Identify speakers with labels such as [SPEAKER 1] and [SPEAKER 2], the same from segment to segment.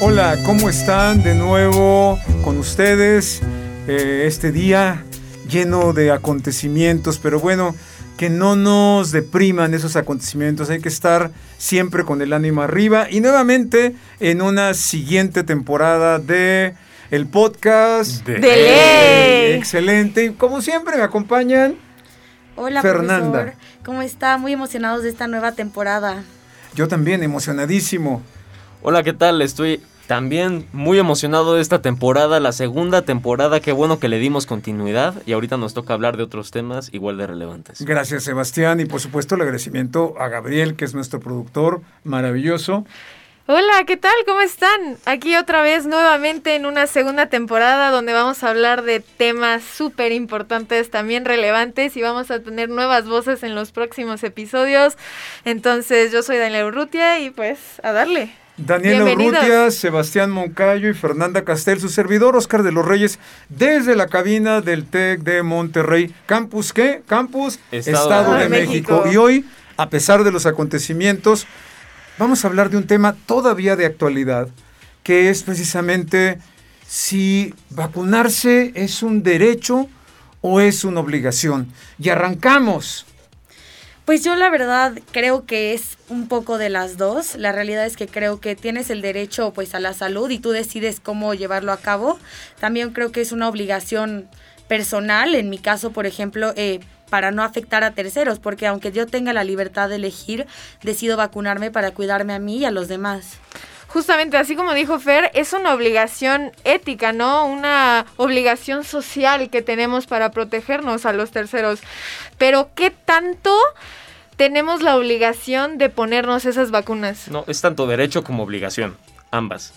[SPEAKER 1] Hola, ¿cómo están? De nuevo con ustedes eh, este día lleno de acontecimientos, pero bueno, que no nos depriman esos acontecimientos, hay que estar siempre con el ánimo arriba y nuevamente en una siguiente temporada de el podcast
[SPEAKER 2] de, ley.
[SPEAKER 1] Excelente, y como siempre me acompañan
[SPEAKER 3] Hola,
[SPEAKER 1] Fernanda.
[SPEAKER 3] profesor. ¿Cómo está? Muy emocionados de esta nueva temporada.
[SPEAKER 1] Yo también emocionadísimo.
[SPEAKER 2] Hola, ¿qué tal? Estoy también muy emocionado de esta temporada, la segunda temporada. Qué bueno que le dimos continuidad y ahorita nos toca hablar de otros temas igual de relevantes.
[SPEAKER 1] Gracias Sebastián y por supuesto el agradecimiento a Gabriel, que es nuestro productor maravilloso.
[SPEAKER 4] Hola, ¿qué tal? ¿Cómo están? Aquí otra vez nuevamente en una segunda temporada donde vamos a hablar de temas súper importantes, también relevantes y vamos a tener nuevas voces en los próximos episodios. Entonces yo soy Daniela Urrutia y pues a darle.
[SPEAKER 1] Daniela
[SPEAKER 4] Bienvenidos.
[SPEAKER 1] Urrutia, Sebastián Moncayo y Fernanda Castel, su servidor Oscar de los Reyes, desde la cabina del TEC de Monterrey. ¿Campus qué? Campus
[SPEAKER 2] Estado
[SPEAKER 1] Estado,
[SPEAKER 4] de
[SPEAKER 1] de México.
[SPEAKER 4] México.
[SPEAKER 1] Y hoy, a pesar de los acontecimientos, vamos a hablar de un tema todavía de actualidad, que es precisamente si vacunarse es un derecho o es una obligación. Y arrancamos.
[SPEAKER 3] Pues yo la verdad creo que es un poco de las dos. La realidad es que creo que tienes el derecho pues a la salud y tú decides cómo llevarlo a cabo. También creo que es una obligación personal, en mi caso, por ejemplo, eh, para no afectar a terceros, porque aunque yo tenga la libertad de elegir, decido vacunarme para cuidarme a mí y a los demás.
[SPEAKER 4] Justamente así como dijo Fer, es una obligación ética, ¿no? Una obligación social que tenemos para protegernos a los terceros. Pero ¿qué tanto tenemos la obligación de ponernos esas vacunas?
[SPEAKER 2] No, es tanto derecho como obligación, ambas.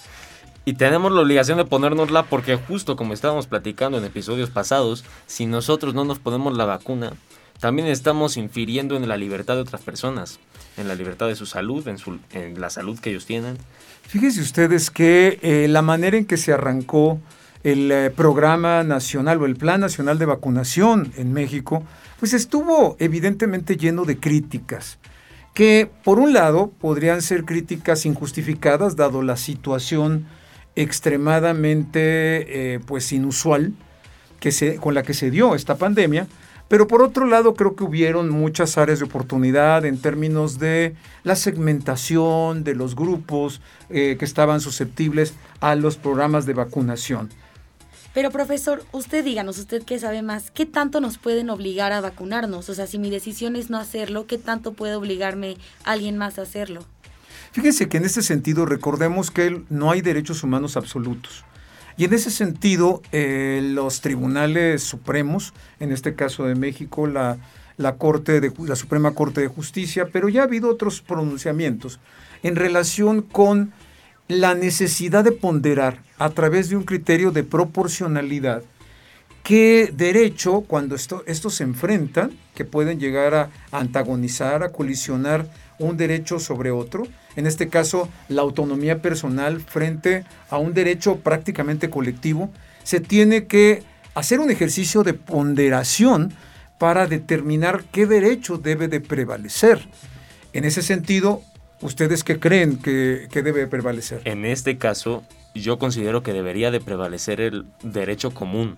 [SPEAKER 2] Y tenemos la obligación de ponérnosla porque justo como estábamos platicando en episodios pasados, si nosotros no nos ponemos la vacuna, también estamos infiriendo en la libertad de otras personas, en la libertad de su salud, en, su, en la salud que ellos tienen.
[SPEAKER 1] Fíjense ustedes que eh, la manera en que se arrancó el eh, programa nacional o el plan nacional de vacunación en México, pues estuvo evidentemente lleno de críticas, que por un lado podrían ser críticas injustificadas dado la situación extremadamente eh, pues inusual que se, con la que se dio esta pandemia, pero por otro lado creo que hubieron muchas áreas de oportunidad en términos de la segmentación de los grupos eh, que estaban susceptibles a los programas de vacunación.
[SPEAKER 3] Pero profesor, usted díganos, usted que sabe más, ¿qué tanto nos pueden obligar a vacunarnos? O sea, si mi decisión es no hacerlo, ¿qué tanto puede obligarme alguien más a hacerlo?
[SPEAKER 1] Fíjense que en este sentido recordemos que no hay derechos humanos absolutos. Y en ese sentido, eh, los tribunales supremos, en este caso de México, la, la, Corte de, la Suprema Corte de Justicia, pero ya ha habido otros pronunciamientos en relación con la necesidad de ponderar a través de un criterio de proporcionalidad qué derecho, cuando esto, estos se enfrentan, que pueden llegar a antagonizar, a colisionar un derecho sobre otro, en este caso la autonomía personal frente a un derecho prácticamente colectivo, se tiene que hacer un ejercicio de ponderación para determinar qué derecho debe de prevalecer. En ese sentido, ¿ustedes qué creen que, que debe prevalecer?
[SPEAKER 2] En este caso, yo considero que debería de prevalecer el derecho común,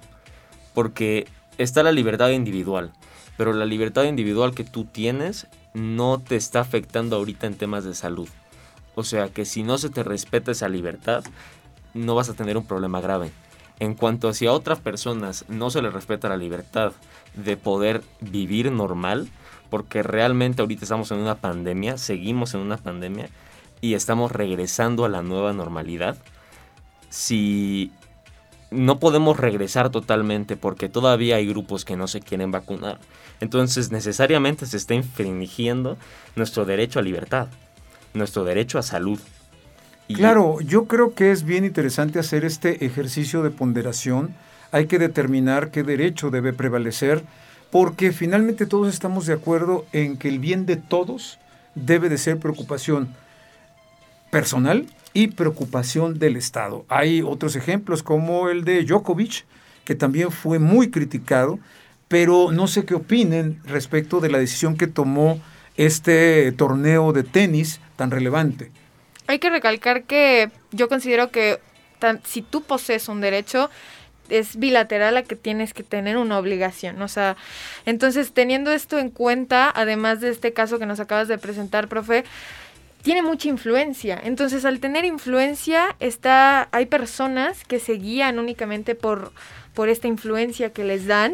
[SPEAKER 2] porque está la libertad individual, pero la libertad individual que tú tienes no te está afectando ahorita en temas de salud. O sea que si no se te respeta esa libertad, no vas a tener un problema grave. En cuanto a si otras personas no se les respeta la libertad de poder vivir normal, porque realmente ahorita estamos en una pandemia, seguimos en una pandemia y estamos regresando a la nueva normalidad, si no podemos regresar totalmente porque todavía hay grupos que no se quieren vacunar, entonces necesariamente se está infringiendo nuestro derecho a libertad, nuestro derecho a salud.
[SPEAKER 1] Claro, yo creo que es bien interesante hacer este ejercicio de ponderación. Hay que determinar qué derecho debe prevalecer, porque finalmente todos estamos de acuerdo en que el bien de todos debe de ser preocupación personal y preocupación del Estado. Hay otros ejemplos como el de Djokovic, que también fue muy criticado, pero no sé qué opinen respecto de la decisión que tomó este torneo de tenis tan relevante.
[SPEAKER 4] hay que recalcar que yo considero que si tú posees un derecho, es bilateral a que tienes que tener una obligación. O sea, entonces teniendo esto en cuenta, además de este caso que nos acabas de presentar, profe, tiene mucha influencia. Entonces, al tener influencia, está, hay personas que se guían únicamente por por esta influencia que les dan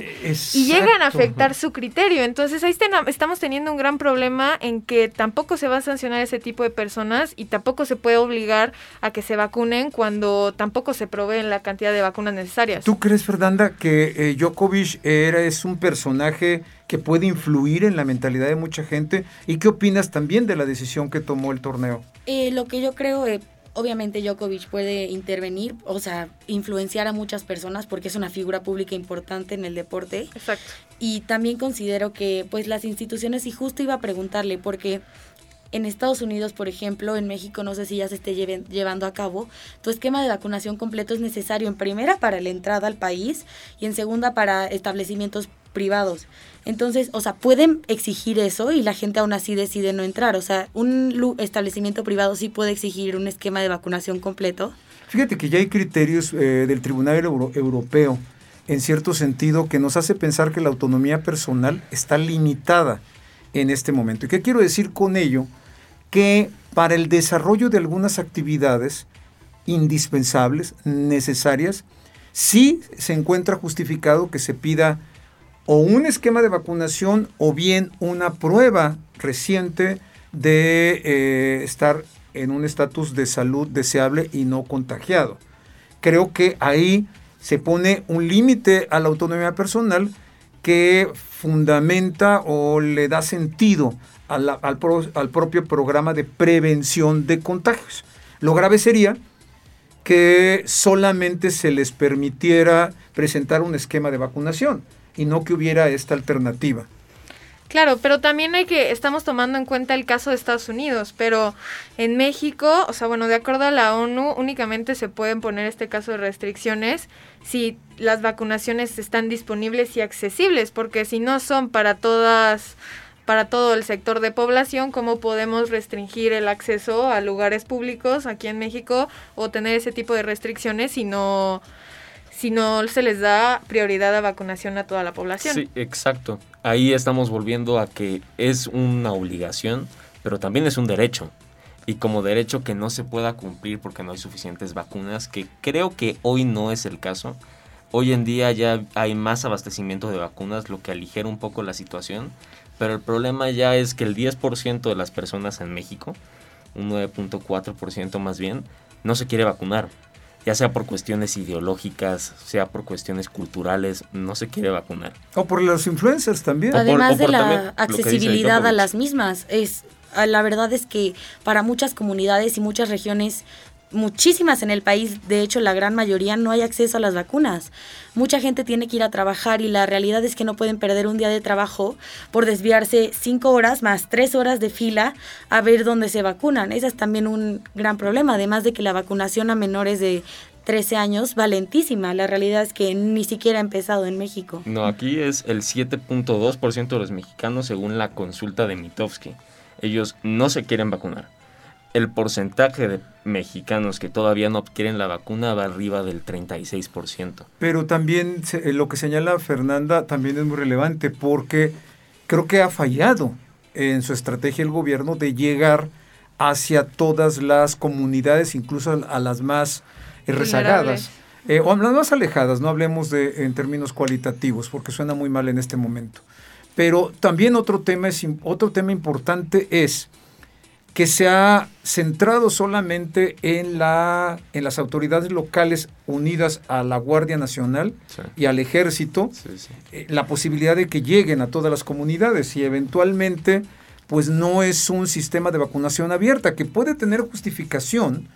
[SPEAKER 4] y llegan a afectar su criterio. Entonces ahí estamos teniendo un gran problema en que tampoco se va a sancionar ese tipo de personas y tampoco se puede obligar a que se vacunen cuando tampoco se proveen la cantidad de vacunas necesarias.
[SPEAKER 1] ¿Tú crees, Fernanda, que eh, Djokovic era, es un personaje que puede influir en la mentalidad de mucha gente? ¿Y qué opinas también de la decisión que tomó el torneo?
[SPEAKER 3] Eh, lo que yo creo... Eh, obviamente Djokovic puede intervenir, o sea, influenciar a muchas personas porque es una figura pública importante en el deporte.
[SPEAKER 4] Exacto.
[SPEAKER 3] Y también considero que pues las instituciones, y justo iba a preguntarle, porque en Estados Unidos, por ejemplo, en México, no sé si ya se esté llevando a cabo, tu esquema de vacunación completo es necesario en primera para la entrada al país y en segunda para establecimientos privados. Entonces, o sea, pueden exigir eso y la gente aún así decide no entrar. O sea, un establecimiento privado sí puede exigir un esquema de vacunación completo.
[SPEAKER 1] Fíjate que ya hay criterios eh, del Tribunal Europeo, en cierto sentido, que nos hace pensar que la autonomía personal está limitada en este momento. ¿Y qué quiero decir con ello? Que para el desarrollo de algunas actividades indispensables, necesarias, sí se encuentra justificado que se pida o un esquema de vacunación o bien una prueba reciente de eh, estar en un estatus de salud deseable y no contagiado. Creo que ahí se pone un límite a la autonomía personal que fundamenta o le da sentido al, al propio programa de prevención de contagios. Lo grave sería que solamente se les permitiera presentar un esquema de vacunación y no que hubiera esta alternativa.
[SPEAKER 4] Claro, pero también hay que, estamos tomando en cuenta el caso de Estados Unidos, pero en México, o sea, bueno, de acuerdo a la ONU, únicamente se pueden poner este caso de restricciones si las vacunaciones están disponibles y accesibles, porque si no son para todas, para todo el sector de población, ¿cómo podemos restringir el acceso a lugares públicos aquí en México o tener ese tipo de restricciones si no si no se les da prioridad a vacunación a toda la población.
[SPEAKER 2] Sí, exacto. Ahí estamos volviendo a que es una obligación, pero también es un derecho. Y como derecho que no se pueda cumplir porque no hay suficientes vacunas, que creo que hoy no es el caso. Hoy en día ya hay más abastecimiento de vacunas, lo que aligera un poco la situación, pero el problema ya es que el 10% de las personas en México, un 9.4% más bien, no se quiere vacunar ya sea por cuestiones ideológicas, sea por cuestiones culturales, no se quiere vacunar.
[SPEAKER 1] O por los influencers también.
[SPEAKER 3] Además de la accesibilidad a las mismas. Es, la verdad es que para muchas comunidades y muchas regiones muchísimas en el país, de hecho la gran mayoría no hay acceso a las vacunas. Mucha gente tiene que ir a trabajar y la realidad es que no pueden perder un día de trabajo por desviarse cinco horas más tres horas de fila a ver dónde se vacunan. Ese es también un gran problema, además de que la vacunación a menores de 13 años valentísima. La realidad es que ni siquiera ha empezado en México.
[SPEAKER 2] No, aquí es el 7.2% de los mexicanos según la consulta de Mitofsky. Ellos no se quieren vacunar el porcentaje de mexicanos que todavía no quieren la vacuna va arriba del 36%.
[SPEAKER 1] Pero también eh, lo que señala Fernanda también es muy relevante porque creo que ha fallado en su estrategia el gobierno de llegar hacia todas las comunidades, incluso a las más rezagadas. Eh, o las más alejadas, no hablemos de en términos cualitativos, porque suena muy mal en este momento. Pero también otro tema, es, otro tema importante es que se ha centrado solamente en, la, en las autoridades locales unidas a la Guardia Nacional y al Ejército, eh, la posibilidad de que lleguen a todas las comunidades y eventualmente pues no es un sistema de vacunación abierta que puede tener justificación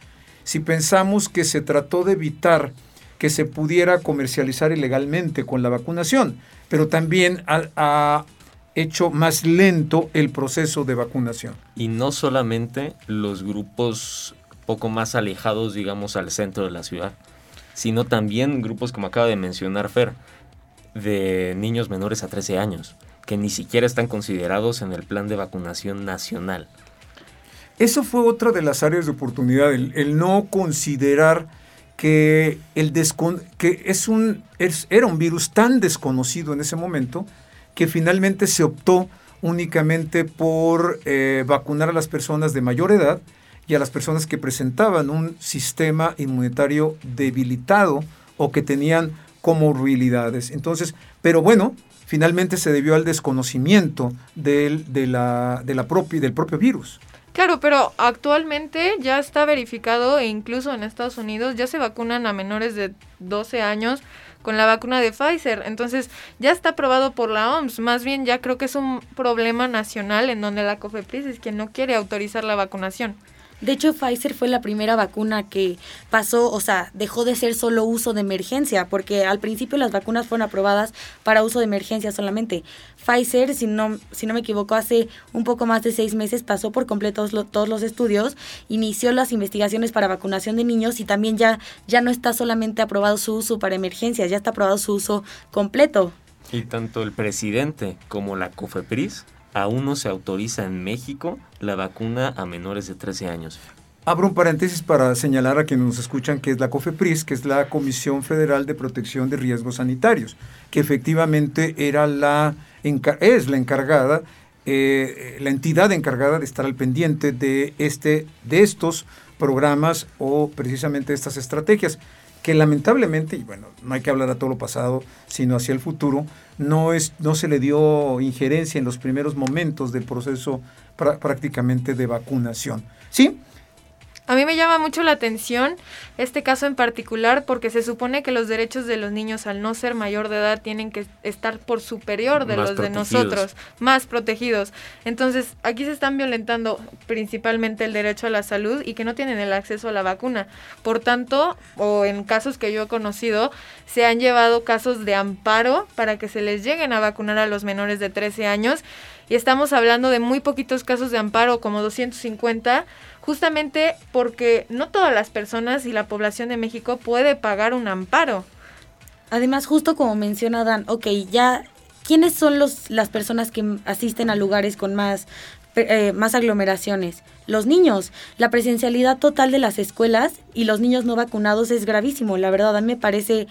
[SPEAKER 1] si pensamos que se trató de evitar que se pudiera comercializar ilegalmente con la vacunación, pero también a, hecho más lento el proceso de vacunación.
[SPEAKER 2] Y no solamente los grupos poco más alejados, digamos, al centro de la ciudad, sino también grupos, como acaba de mencionar Fer, de niños menores a 13 años, que ni siquiera están considerados en el plan de vacunación nacional.
[SPEAKER 1] Eso fue otra de las áreas de oportunidad, el, no considerar que, el que es un, era un virus tan desconocido en ese momento que finalmente se optó únicamente por eh, vacunar a las personas de mayor edad y a las personas que presentaban un sistema inmunitario debilitado o que tenían comorbilidades. Entonces, pero bueno, finalmente se debió al desconocimiento del, de la, de la del propio virus.
[SPEAKER 4] Claro, pero actualmente ya está verificado e incluso en Estados Unidos ya se vacunan a menores de 12 años con la vacuna de Pfizer. Entonces ya está aprobado por la OMS. Más bien ya creo que es un problema nacional en donde la COFEPRIS es quien no quiere autorizar la vacunación.
[SPEAKER 3] De hecho, Pfizer fue la primera vacuna que pasó, o sea, dejó de ser solo uso de emergencia, porque al principio las vacunas fueron aprobadas para uso de emergencia solamente. Pfizer, si no, si no me equivoco, hace un poco más de seis meses pasó por completo todos los estudios, inició las investigaciones para vacunación de niños y también ya, ya no está solamente aprobado su uso para emergencias, ya está aprobado su uso completo.
[SPEAKER 2] Y tanto el presidente como la COFEPRIS aún no se autoriza en México la vacuna a menores de 13 años.
[SPEAKER 1] Abro un paréntesis para señalar a quienes nos escuchan que es la COFEPRIS, que es la Comisión Federal de Protección de Riesgos Sanitarios, que efectivamente era la es la encargada, eh, la entidad encargada de estar al pendiente de, este, de estos programas o precisamente estas estrategias que lamentablemente, y bueno, no hay que hablar a todo lo pasado, sino hacia el futuro, no, es, no se le dio injerencia en los primeros momentos del proceso prácticamente de vacunación. Sí,
[SPEAKER 4] a mí me llama mucho la atención este caso en particular porque se supone que los derechos de los niños al no ser mayor de edad tienen que estar por superior de los de nosotros, más protegidos. Entonces, aquí se están violentando principalmente el derecho a la salud y que no tienen el acceso a la vacuna. Por tanto, o en casos que yo he conocido, se han llevado casos de amparo para que se les lleguen a vacunar a los menores de 13 años y estamos hablando de muy poquitos casos de amparo, como 250 justamente porque no todas las personas y la población de México puede pagar un amparo.
[SPEAKER 3] Además, justo como menciona Dan, ok, ya, ¿quiénes son los, las personas que asisten a lugares con más, eh, más aglomeraciones? los niños. La presencialidad total de las escuelas y los niños no vacunados es gravísimo. La verdad, a mí me parece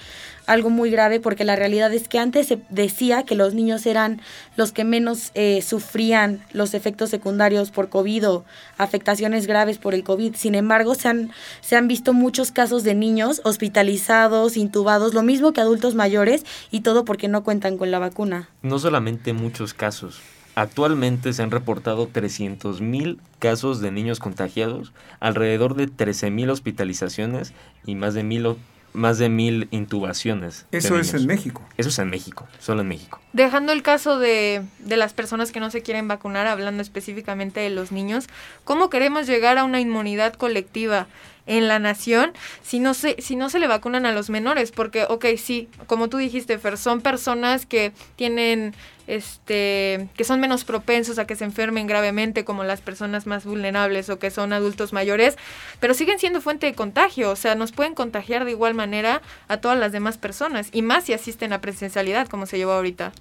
[SPEAKER 3] algo muy grave porque la realidad es que antes se decía que los niños eran los que menos eh, sufrían los efectos secundarios por COVID o afectaciones graves por el COVID. Sin embargo, se han, se han visto muchos casos de niños hospitalizados, intubados, lo mismo que adultos mayores y todo porque no cuentan con la vacuna.
[SPEAKER 2] No solamente muchos casos, Actualmente se han reportado 300.000 casos de niños contagiados, alrededor de 13.000 hospitalizaciones y más de mil más de mil intubaciones.
[SPEAKER 1] Eso es en México.
[SPEAKER 2] Eso es en México, solo en México.
[SPEAKER 4] Dejando el caso de, de, las personas que no se quieren vacunar, hablando específicamente de los niños, ¿cómo queremos llegar a una inmunidad colectiva? En la nación si no se si no se le vacunan a los menores porque ok sí como tú dijiste Fer son personas que tienen este que son menos propensos a que se enfermen gravemente como las personas más vulnerables o que son adultos mayores pero siguen siendo fuente de contagio o sea nos pueden contagiar de igual manera a todas las demás personas y más si asisten a presencialidad como se llevó ahorita.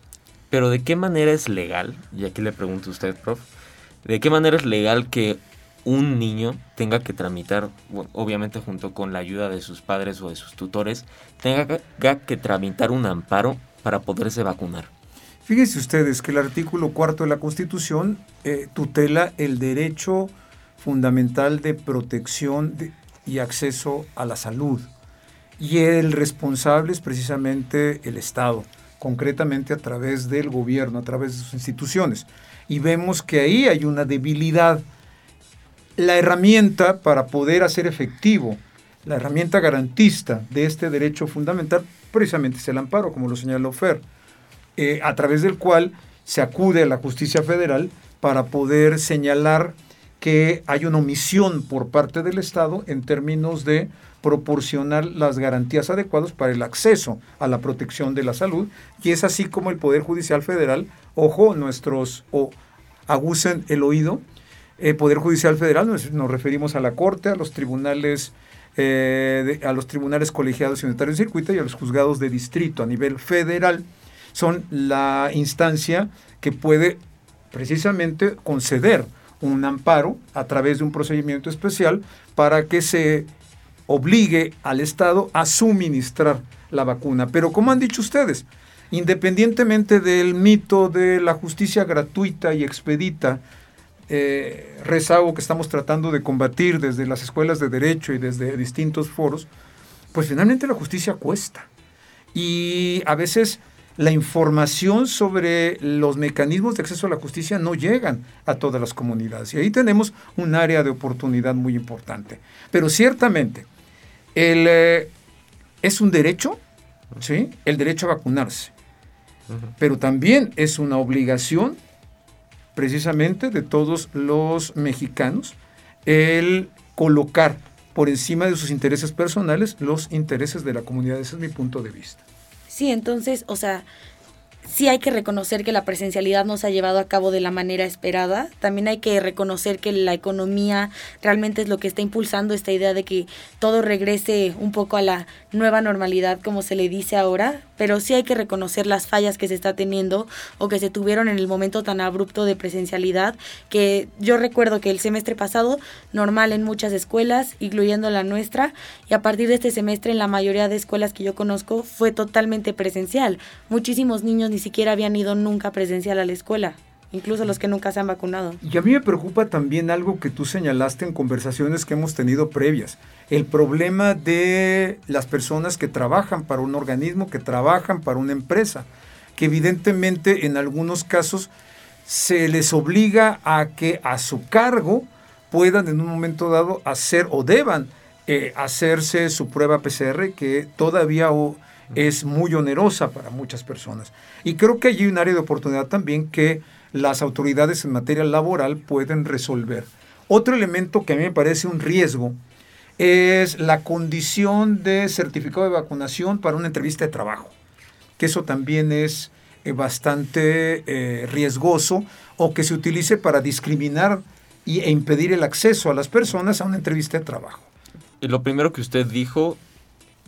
[SPEAKER 2] Pero de qué manera es legal y aquí le pregunto a usted prof de qué manera es legal que un niño tenga que tramitar, obviamente junto con la ayuda de sus padres o de sus tutores, tenga que tramitar un amparo para poderse vacunar.
[SPEAKER 1] Fíjense ustedes que el artículo cuarto de la Constitución eh, tutela el derecho fundamental de protección y acceso a la salud. Y el responsable es precisamente el Estado, concretamente a través del gobierno, a través de sus instituciones. Y vemos que ahí hay una debilidad la herramienta para poder hacer efectivo, la herramienta garantista de este derecho fundamental, precisamente es el amparo, como lo señaló Fer, eh, a través del cual se acude a la justicia federal para poder señalar que hay una omisión por parte del Estado en términos de proporcionar las garantías adecuadas para el acceso a la protección de la salud, y es así como el Poder Judicial Federal, ojo, nuestros, o agucen el oído, eh, Poder Judicial Federal, nos, referimos a la Corte, a los tribunales, eh, a los tribunales colegiados y unitarios de circuito y a los juzgados de distrito a nivel federal. Son la instancia que puede precisamente conceder un amparo a través de un procedimiento especial para que se obligue al Estado a suministrar la vacuna. Pero como han dicho ustedes, independientemente del mito de la justicia gratuita y expedita, eh, rezago que estamos tratando de combatir desde las escuelas de derecho y desde distintos foros, pues finalmente la justicia cuesta. Y a veces la información sobre los mecanismos de acceso a la justicia no llegan a todas las comunidades. Y ahí tenemos un área de oportunidad muy importante. Pero ciertamente, el, eh, es un derecho, ¿sí? el derecho a vacunarse. Pero también es una obligación precisamente de todos los mexicanos el colocar por encima de sus intereses personales los intereses de la comunidad. Ese es mi punto de vista.
[SPEAKER 3] Sí, entonces, o sea, sí hay que reconocer que la presencialidad no se ha llevado a cabo de la manera esperada. También hay que reconocer que la economía realmente es lo que está impulsando esta idea de que todo regrese un poco a la nueva normalidad, como se le dice ahora. Pero sí hay que reconocer las fallas que se está teniendo o que se tuvieron en el momento tan abrupto de presencialidad, que yo recuerdo que el semestre pasado, normal en muchas escuelas, incluyendo la nuestra, y a partir de este semestre en la mayoría de escuelas que yo conozco fue totalmente presencial. Muchísimos niños ni siquiera habían ido nunca presencial a la escuela, incluso los que nunca se han vacunado.
[SPEAKER 1] Y a mí me preocupa también algo que tú señalaste en conversaciones que hemos tenido previas, el problema de las personas que trabajan para un organismo, que trabajan para una empresa, que evidentemente en algunos casos se les obliga a que a su cargo puedan en un momento dado hacer o deban eh, hacerse su prueba PCR que todavía es muy onerosa para muchas personas. Y creo que hay un área de oportunidad también que las autoridades en materia laboral pueden resolver. Otro elemento que a mí me parece un riesgo es la condición de certificado de vacunación para una entrevista de trabajo, que eso también es eh, bastante eh, riesgoso o que se utilice para discriminar y, e impedir el acceso a las personas a una entrevista de trabajo.
[SPEAKER 2] Y lo primero que usted dijo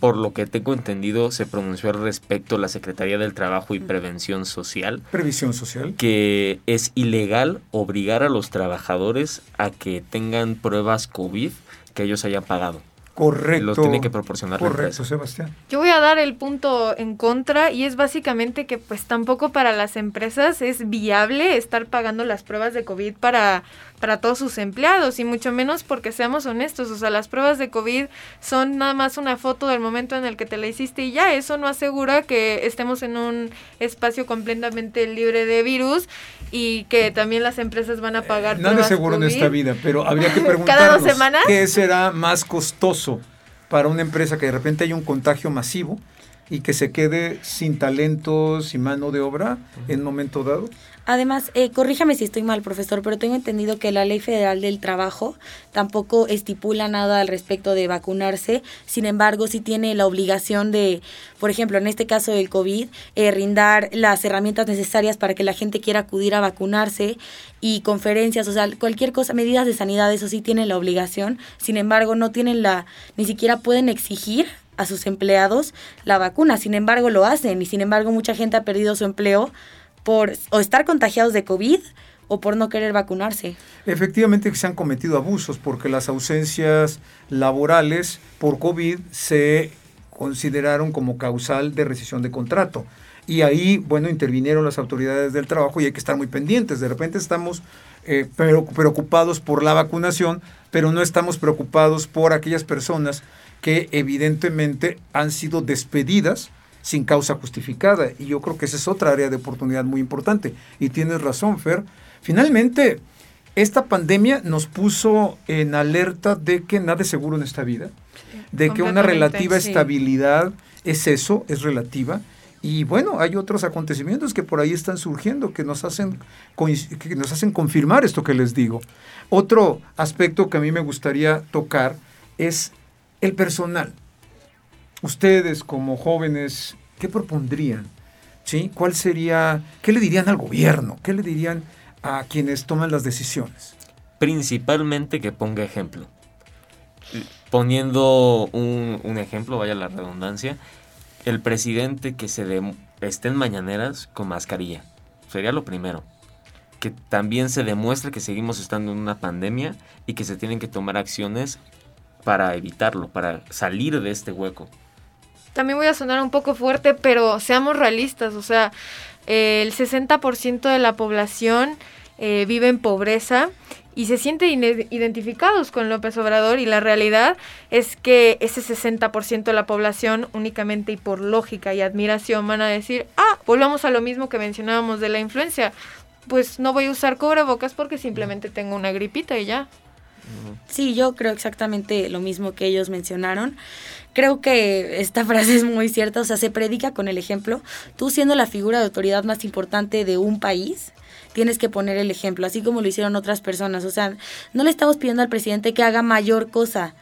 [SPEAKER 2] por lo que tengo entendido, se pronunció al respecto la Secretaría del Trabajo y Prevención Social.
[SPEAKER 1] Previsión Social.
[SPEAKER 2] Que es ilegal obligar a los trabajadores a que tengan pruebas COVID que ellos hayan pagado.
[SPEAKER 1] Correcto.
[SPEAKER 2] Los tiene que proporcionar
[SPEAKER 1] Correcto, Sebastián.
[SPEAKER 4] Yo voy a dar el punto en contra y es básicamente que pues tampoco para las empresas es viable estar pagando las pruebas de COVID para para todos sus empleados y mucho menos porque seamos honestos, o sea, las pruebas de COVID son nada más una foto del momento en el que te la hiciste y ya, eso no asegura que estemos en un espacio completamente libre de virus y que también las empresas van a eh, pagar.
[SPEAKER 1] nada es seguro en esta vida, pero habría que preguntarnos qué será más costoso para una empresa que de repente haya un contagio masivo y que se quede sin talentos y mano de obra en un momento dado?
[SPEAKER 3] Además, eh, corríjame si estoy mal, profesor, pero tengo entendido que la Ley Federal del Trabajo tampoco estipula nada al respecto de vacunarse. Sin embargo, sí tiene la obligación de, por ejemplo, en este caso del COVID, eh, rindar las herramientas necesarias para que la gente quiera acudir a vacunarse y conferencias, o sea, cualquier cosa, medidas de sanidad, eso sí tiene la obligación. Sin embargo, no tienen la, ni siquiera pueden exigir a sus empleados la vacuna. Sin embargo, lo hacen y sin embargo mucha gente ha perdido su empleo por o estar contagiados de COVID o por no querer vacunarse.
[SPEAKER 1] Efectivamente se han cometido abusos porque las ausencias laborales por COVID se consideraron como causal de rescisión de contrato. Y ahí, bueno, intervinieron las autoridades del trabajo y hay que estar muy pendientes. De repente estamos eh, preocupados por la vacunación, pero no estamos preocupados por aquellas personas que evidentemente han sido despedidas sin causa justificada. Y yo creo que esa es otra área de oportunidad muy importante. Y tienes razón, Fer. Finalmente, esta pandemia nos puso en alerta de que nada es seguro en esta vida, de que una relativa estabilidad es eso, es relativa. Y bueno, hay otros acontecimientos que por ahí están surgiendo que nos hacen, que nos hacen confirmar esto que les digo. Otro aspecto que a mí me gustaría tocar es el personal. Ustedes como jóvenes, ¿qué propondrían? ¿Sí? ¿Cuál sería, qué le dirían al gobierno? ¿Qué le dirían a quienes toman las decisiones?
[SPEAKER 2] Principalmente que ponga ejemplo. Poniendo un, ejemplo, vaya la redundancia, el presidente que se esté en mañaneras con mascarilla. Sería lo primero. que también se demuestra que seguimos estando en una pandemia y que se tienen que tomar acciones para evitarlo, para salir de este hueco.
[SPEAKER 4] También voy a sonar un poco fuerte, pero seamos realistas, o sea, el 60% de la población eh, vive en pobreza y se sienten identificados con López Obrador y la realidad es que ese 60% de la población únicamente y por lógica y admiración van a decir, ah, volvamos a lo mismo que mencionábamos de la influencia, pues no voy a usar cubrebocas porque simplemente tengo una gripita y ya.
[SPEAKER 3] Sí, yo creo exactamente lo mismo que ellos mencionaron. Creo que esta frase es muy cierta, o sea, se predica con el ejemplo. Tú siendo la figura de autoridad más importante de un país, tienes que poner el ejemplo, así como lo hicieron otras personas. O sea, no le estamos pidiendo al presidente que haga mayor cosa.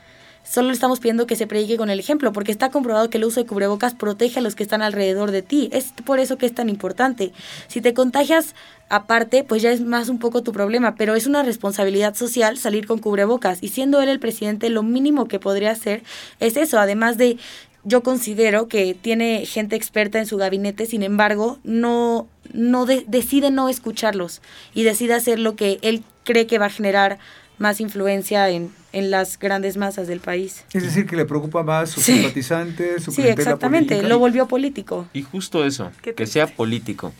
[SPEAKER 3] Solo le estamos pidiendo que se predique con el ejemplo, porque está comprobado que el uso de cubrebocas protege a los que están alrededor de ti. Es por eso que es tan importante. Si te contagias aparte, pues ya es más un poco tu problema, pero es una responsabilidad social salir con cubrebocas. Y siendo él el presidente, lo mínimo que podría hacer es eso, además de yo considero que tiene gente experta en su gabinete, sin embargo, no, no decide no escucharlos y decide hacer lo que él cree que va a generar más influencia en, las grandes masas del país.
[SPEAKER 1] Es decir, que le preocupa más su simpatizante, su
[SPEAKER 3] Sí, exactamente, lo volvió político.
[SPEAKER 2] Y justo eso, que sea político,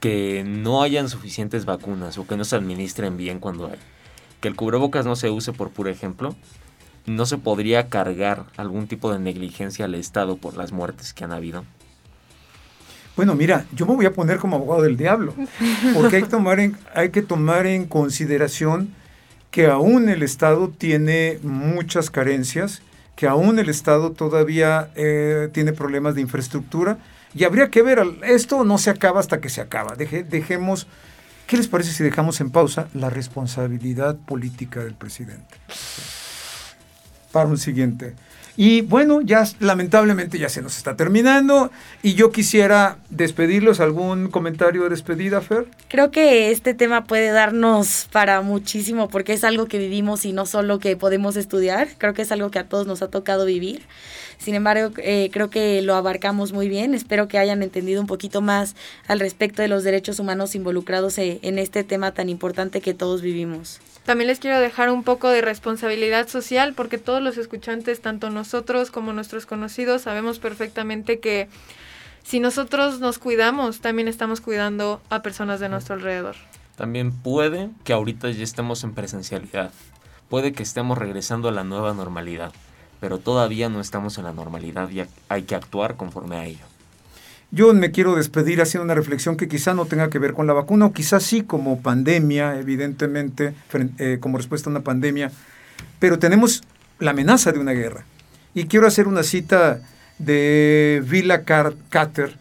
[SPEAKER 2] que no hayan suficientes vacunas o que no se administren bien cuando hay, que el cubrebocas no se use por puro ejemplo, no se podría cargar algún tipo de negligencia al Estado por las muertes que han habido?
[SPEAKER 1] Bueno, mira, yo me voy a poner como abogado del diablo, porque hay que tomar en, hay que tomar en consideración que aún el Estado tiene muchas carencias, que aún el Estado todavía eh, tiene problemas de infraestructura, y habría que ver, esto no se acaba hasta que se acaba. dejemos, ¿qué les parece si dejamos en pausa la responsabilidad política del presidente? para un siguiente. Y bueno, ya lamentablemente ya se nos está terminando y yo quisiera despedirlos. ¿Algún comentario de despedida, Fer?
[SPEAKER 3] Creo que este tema puede darnos para muchísimo porque es algo que vivimos y no solo que podemos estudiar. Creo que es algo que a todos nos ha tocado vivir. Sin embargo, eh, creo que lo abarcamos muy bien. Espero que hayan entendido un poquito más al respecto de los derechos humanos involucrados eh, en este tema tan importante que todos vivimos.
[SPEAKER 4] También les quiero dejar un poco de responsabilidad social porque todos los escuchantes, tanto nosotros como nuestros conocidos, sabemos perfectamente que si nosotros nos cuidamos, también estamos cuidando a personas de nuestro alrededor.
[SPEAKER 2] También puede que ahorita ya estemos en presencialidad, puede que estemos regresando a la nueva normalidad, pero todavía no estamos en la normalidad y hay que actuar conforme a ello.
[SPEAKER 1] Yo me quiero despedir haciendo una reflexión que quizá no tenga que ver con la vacuna, o quizá sí como pandemia, evidentemente, eh, como respuesta a una pandemia, pero tenemos la amenaza de una guerra. Y quiero hacer una cita de Villa Carter,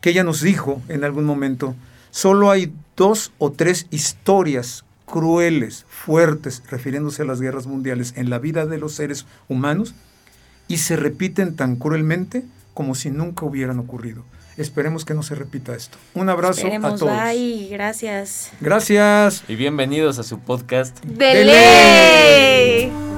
[SPEAKER 1] que ella nos dijo en algún momento, solo hay dos o tres historias crueles, fuertes, refiriéndose a las guerras mundiales en la vida de los seres humanos, y se repiten tan cruelmente como si nunca hubieran ocurrido. Esperemos que no se repita esto. Un abrazo a todos.
[SPEAKER 3] Bye, gracias.
[SPEAKER 1] Gracias.
[SPEAKER 2] Y bienvenidos a su podcast.
[SPEAKER 4] ¡De, ley!